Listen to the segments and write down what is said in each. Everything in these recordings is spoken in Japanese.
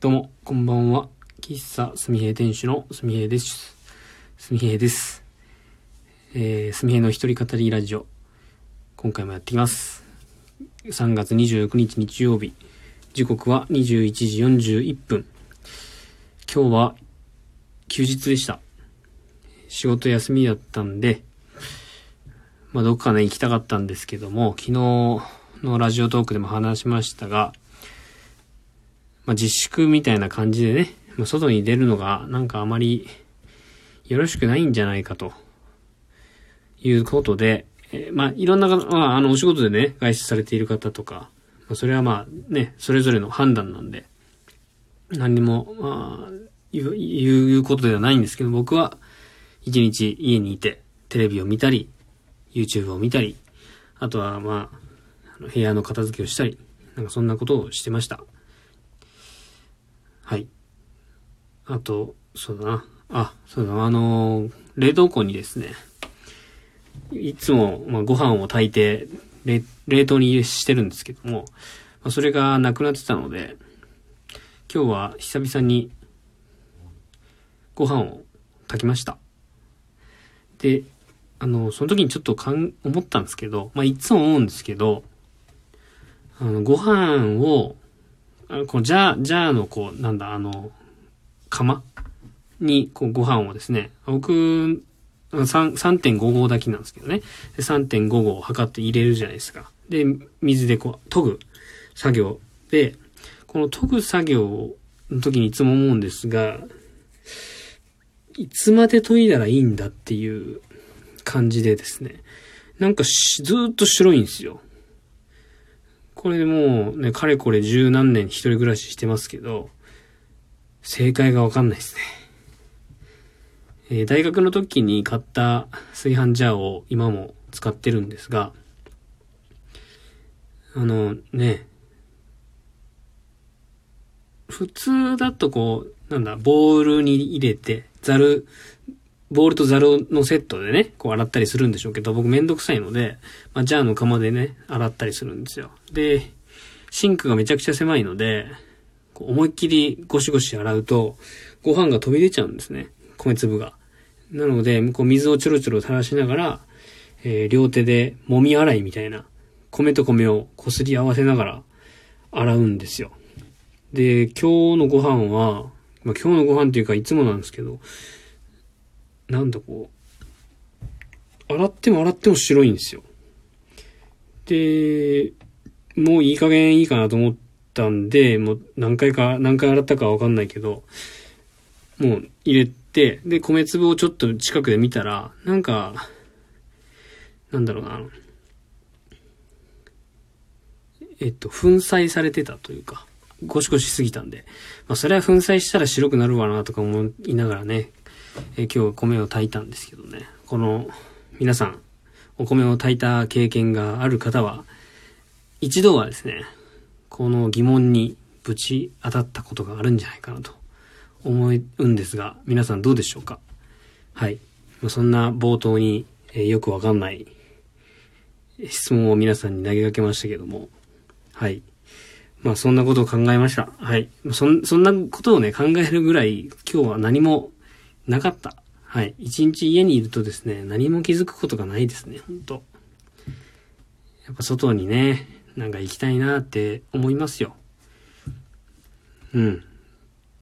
どうも、こんばんは。喫茶すみへい店主のすみへいです。すみへいです。えー、すみへいの一人語りラジオ。今回もやっていきます。3月29日日曜日。時刻は21時41分。今日は休日でした。仕事休みだったんで、まあ、どっかね、行きたかったんですけども、昨日のラジオトークでも話しましたが、まあ、自粛みたいな感じでね、まあ、外に出るのがなんかあまりよろしくないんじゃないかということで、えーまあ、いろんな方、まあ、あの、お仕事でね、外出されている方とか、まあ、それはまあね、それぞれの判断なんで、何にも、まあ、言う、言うことではないんですけど、僕は一日家にいて、テレビを見たり、YouTube を見たり、あとはまあ、部屋の片付けをしたり、なんかそんなことをしてました。はい。あと、そうだな。あ、そうだな。あの冷凍庫にですね、いつも、まあ、ご飯を炊いて、冷凍にしてるんですけども、まあ、それがなくなってたので、今日は久々にご飯を炊きました。で、あの、その時にちょっとかん、思ったんですけど、まあ、いつも思うんですけど、あの、ご飯を、こう、ジャー、ジャーのこう、なんだ、あの、釜？に、こう、ご飯をですね、僕、3.5合炊きなんですけどね。3.5合を測って入れるじゃないですか。で、水でこう、研ぐ作業で、この研ぐ作業の時にいつも思うんですが、いつまで研いだらいいんだっていう感じでですね、なんかしずっと白いんですよ。これでもうね、かれこれ十何年一人暮らししてますけど、正解がわかんないですね。えー大学の時に買った炊飯ジャーを今も使ってるんですが、あのね、普通だとこう、なんだ、ボウルに入れて、ザル、ボウルとザルのセットでね、こう洗ったりするんでしょうけど、僕めんどくさいので、まあ、ジャーの釜でね、洗ったりするんですよ。で、シンクがめちゃくちゃ狭いので、こう思いっきりゴシゴシ洗うと、ご飯が飛び出ちゃうんですね。米粒が。なので、こう水をちょろちょろ垂らしながら、えー両手で揉み洗いみたいな、米と米をこすり合わせながら洗うんですよ。で、今日のご飯は、まあ、今日のご飯っていうかいつもなんですけど、なんだこう、洗っても洗っても白いんですよ。で、もういい加減いいかなと思ったんで、もう何回か、何回洗ったかわかんないけど、もう入れて、で、米粒をちょっと近くで見たら、なんか、なんだろうな、えっと、粉砕されてたというか、ゴシゴシすぎたんで、まあ、それは粉砕したら白くなるわなとか思いながらね、え今日米を炊いたんですけどね、この、皆さん、お米を炊いた経験がある方は、一度はですね、この疑問にぶち当たったことがあるんじゃないかなと思うんですが、皆さんどうでしょうか？はい。そんな冒頭に、えよくわかんない質問を皆さんに投げかけましたけども、はい。まあそんなことを考えました。はい。そんそんなことをね、考えるぐらい今日は何もなかった。はい。一日家にいるとですね、何も気づくことがないですね、本当やっぱ外にね、なんか行きたいなって思いますよ。うん。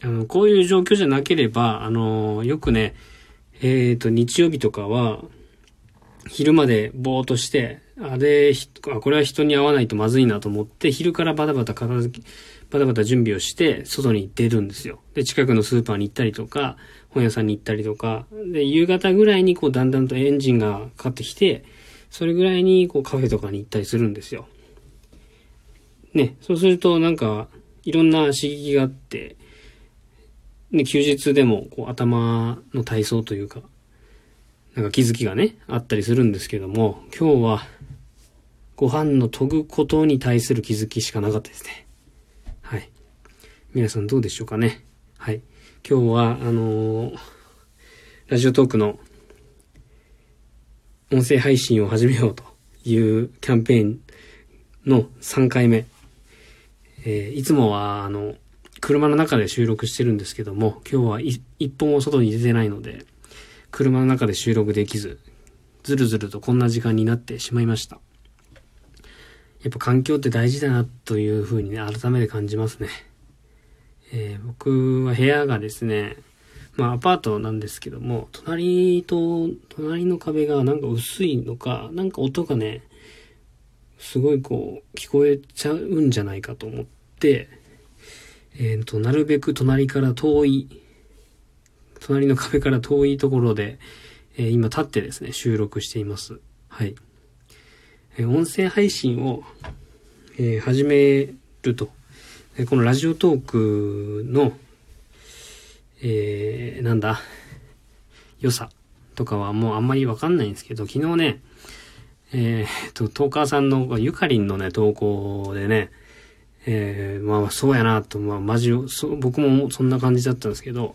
あの、こういう状況じゃなければ、あの、よくね、えっ、と、日曜日とかは、昼までぼーっとして、あれ、これは人に会わないとまずいなと思って、昼からバタバタ片付け、バタバタ準備をして、外に出るんですよ。で、近くのスーパーに行ったりとか、本屋さんに行ったりとか、で、夕方ぐらいにこう、だんだんとエンジンがかかってきて、それぐらいにこう、カフェとかに行ったりするんですよ。ね、そうするとなんか、いろんな刺激があって、ね、休日でもこう頭の体操というか、なんか気づきがね、あったりするんですけども、今日はご飯の研ぐことに対する気づきしかなかったですね。はい。皆さんどうでしょうかね。はい。今日は、あのーラジオトークの音声配信を始めようというキャンペーンの3回目。えーいつもは、あの、車の中で収録してるんですけども、今日は一本も外に出てないので、車の中で収録できず、ずるずるとこんな時間になってしまいました。やっぱ環境って大事だなというふうにね、改めて感じますね。えー、僕は部屋がですね、まあアパートなんですけども、隣と、隣の壁がなんか薄いのか、なんか音がね、すごいこう、聞こえちゃうんじゃないかと思って、えっ、ー、と、なるべく隣から遠い、隣の壁から遠いところで、えー、今立ってですね、収録しています。はい。えー、音声配信を、え始めると、えこのラジオトークの、えー、なんだ、良さとかはもうあんまりわかんないんですけど、昨日ね、えー、と、トーカーさんのゆかりんのね、投稿でね、えー、まあそうやなと、まあマジそ、僕もそんな感じだったんですけど、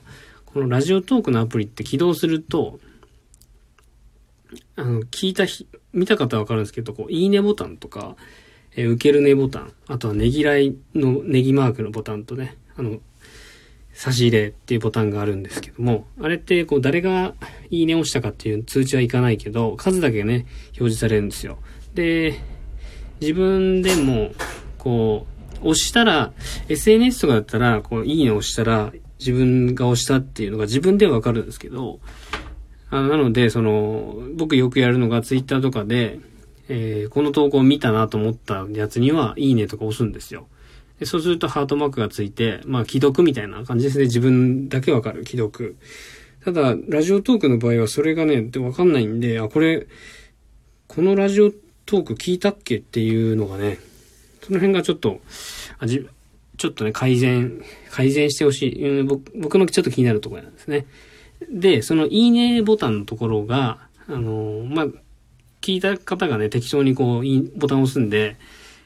このラジオトークのアプリって起動すると、あの、聞いた日、見た方はわかるんですけど、こう、いいねボタンとか、えー、受けるねボタン、あとはねぎらいのネギマークのボタンとね、あの、差し入れっていうボタンがあるんですけども、あれってこう誰がいいねをしたかっていう通知はいかないけど、数だけね、表示されるんですよ。で、自分でも、こう、押したら、SNS とかだったら、こう、いいねを押したら、自分が押したっていうのが自分ではわかるんですけど、あなので、その、僕よくやるのが Twitter とかで、えー、この投稿を見たなと思ったやつには、いいねとか押すんですよ。でそうするとハートマークがついて、まあ、既読みたいな感じですね。自分だけわかる、既読。ただ、ラジオトークの場合はそれがね、わかんないんで、あ、これ、このラジオトーク聞いたっけっていうのがね、その辺がちょっと、あじちょっとね、改善、改善してほしい。僕僕のちょっと気になるところなんですね。で、そのいいねボタンのところが、あのまあ、聞いた方がね、適当にこう、いいボタンを押すんで、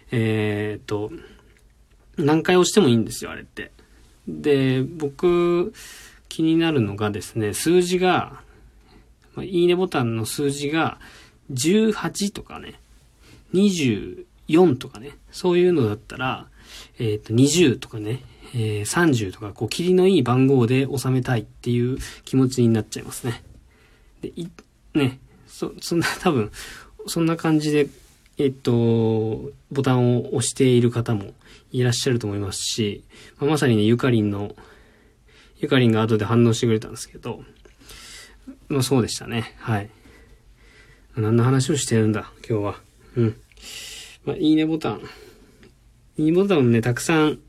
えー、っと、何回押してもいいんですよ、あれって。で、僕、気になるのがですね、数字が、ま、いいねボタンの数字が18とかね、4とかね、そういうのだったら、えっ、ー、と、20とかね、えー、30とか、こう、霧のいい番号で収めたいっていう気持ちになっちゃいますね。で、い、ね、そ、そんな、多分、そんな感じで、えっ、と、ボタンを押している方もいらっしゃると思いますし、まあ、まさにね、ゆかりんの、ゆかりんが後で反応してくれたんですけど、まあそうでしたね。はい。何の話をしてるんだ、今日は。うん。まあ、いいねボタン。いいボタンをね、たくさん、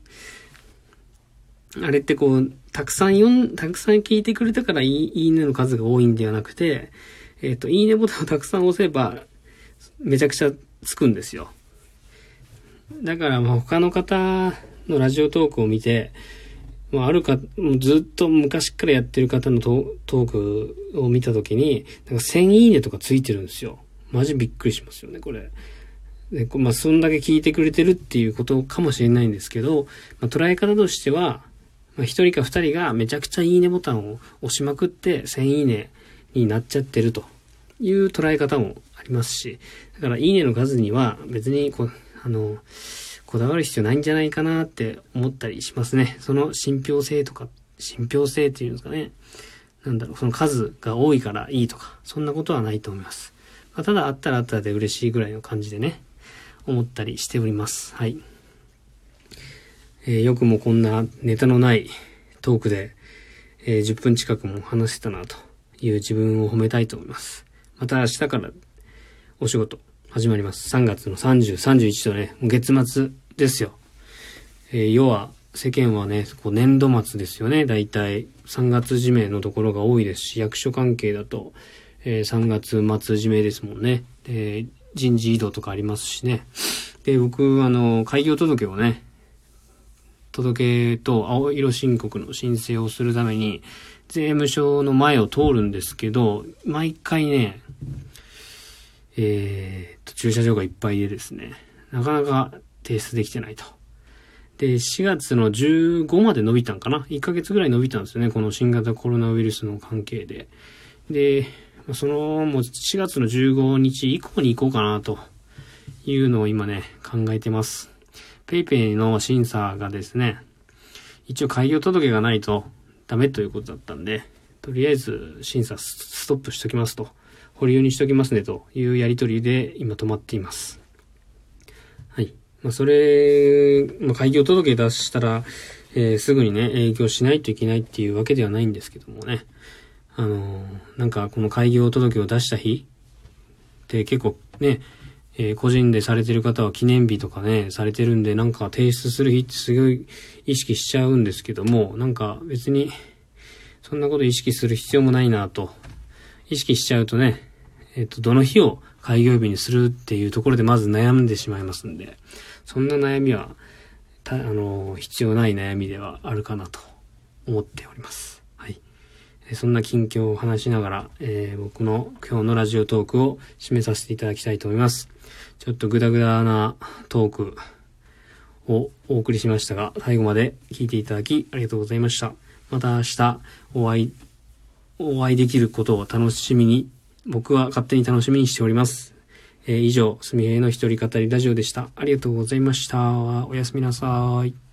あれってこう、たくさん読ん、たくさん聞いてくれたからいい、いいねの数が多いんではなくて、えっ、ー、と、いいねボタンをたくさん押せば、めちゃくちゃつくんですよ。だからまあ他の方のラジオトークを見て、まあ、あるか、もうずっと昔からやってる方のトークを見たときに、なんか1000いいねとかついてるんですよ。マジびっくりしますよね、これ。でまあ、そんだけ聞いてくれてるっていうことかもしれないんですけど、まあ、捉え方としては、まあ、1人か2人がめちゃくちゃいいねボタンを押しまくって1000いいねになっちゃってるという捉え方もありますし、だからいいねの数には別にこ、あの、こだわる必要ないんじゃないかなって思ったりしますね。その信憑性とか、信憑性っていうんですかね。なんだろう、その数が多いからいいとか、そんなことはないと思います。まあ、ただあったらあったで嬉しいぐらいの感じでね、思ったりしております。はい。えー、よくもこんなネタのないトークで、えー、10分近くも話せたなという自分を褒めたいと思います。また明日からお仕事始まります。3月の30、31とね、月末ですよ。えー、要は、世間はね、こう年度末ですよね。だいたい3月締めのところが多いですし、役所関係だと、えー、3月末締めですもんね。で、人事異動とかありますしね。で、僕、あの、開業届をね、届けと青色申告の申請をするために、税務署の前を通るんですけど、毎回ね、えー、と、駐車場がいっぱいでですね、なかなか提出できてないと。で、4月の15まで伸びたんかな ?1 ヶ月ぐらい伸びたんですよね。この新型コロナウイルスの関係で。で、その、もう4月の15日以降に行こうかなというのを今ね、考えてます。PayPay の審査がですね、一応開業届がないとダメということだったんで、とりあえず審査ストップしときますと、保留にしときますねというやりとりで今止まっています。はい。まあ、それ、まあ、開業届出したら、えー、すぐにね、営業しないといけないっていうわけではないんですけどもね。あの、なんかこの開業届を出した日って結構ね、えー、個人でされてる方は記念日とかね、されてるんで、なんか提出する日ってすごい意識しちゃうんですけども、なんか別に、そんなこと意識する必要もないなと。意識しちゃうとね、えっ、ー、と、どの日を開業日にするっていうところでまず悩んでしまいますんで、そんな悩みは、あの、必要ない悩みではあるかなと思っております。そんな近況を話しながら、えー、僕の今日のラジオトークを締めさせていただきたいと思います。ちょっとグダグダなトークをお送りしましたが、最後まで聞いていただきありがとうございました。また明日お会い、お会いできることを楽しみに、僕は勝手に楽しみにしております。えー、以上、すみへいの一人語りラジオでした。ありがとうございました。おやすみなさい。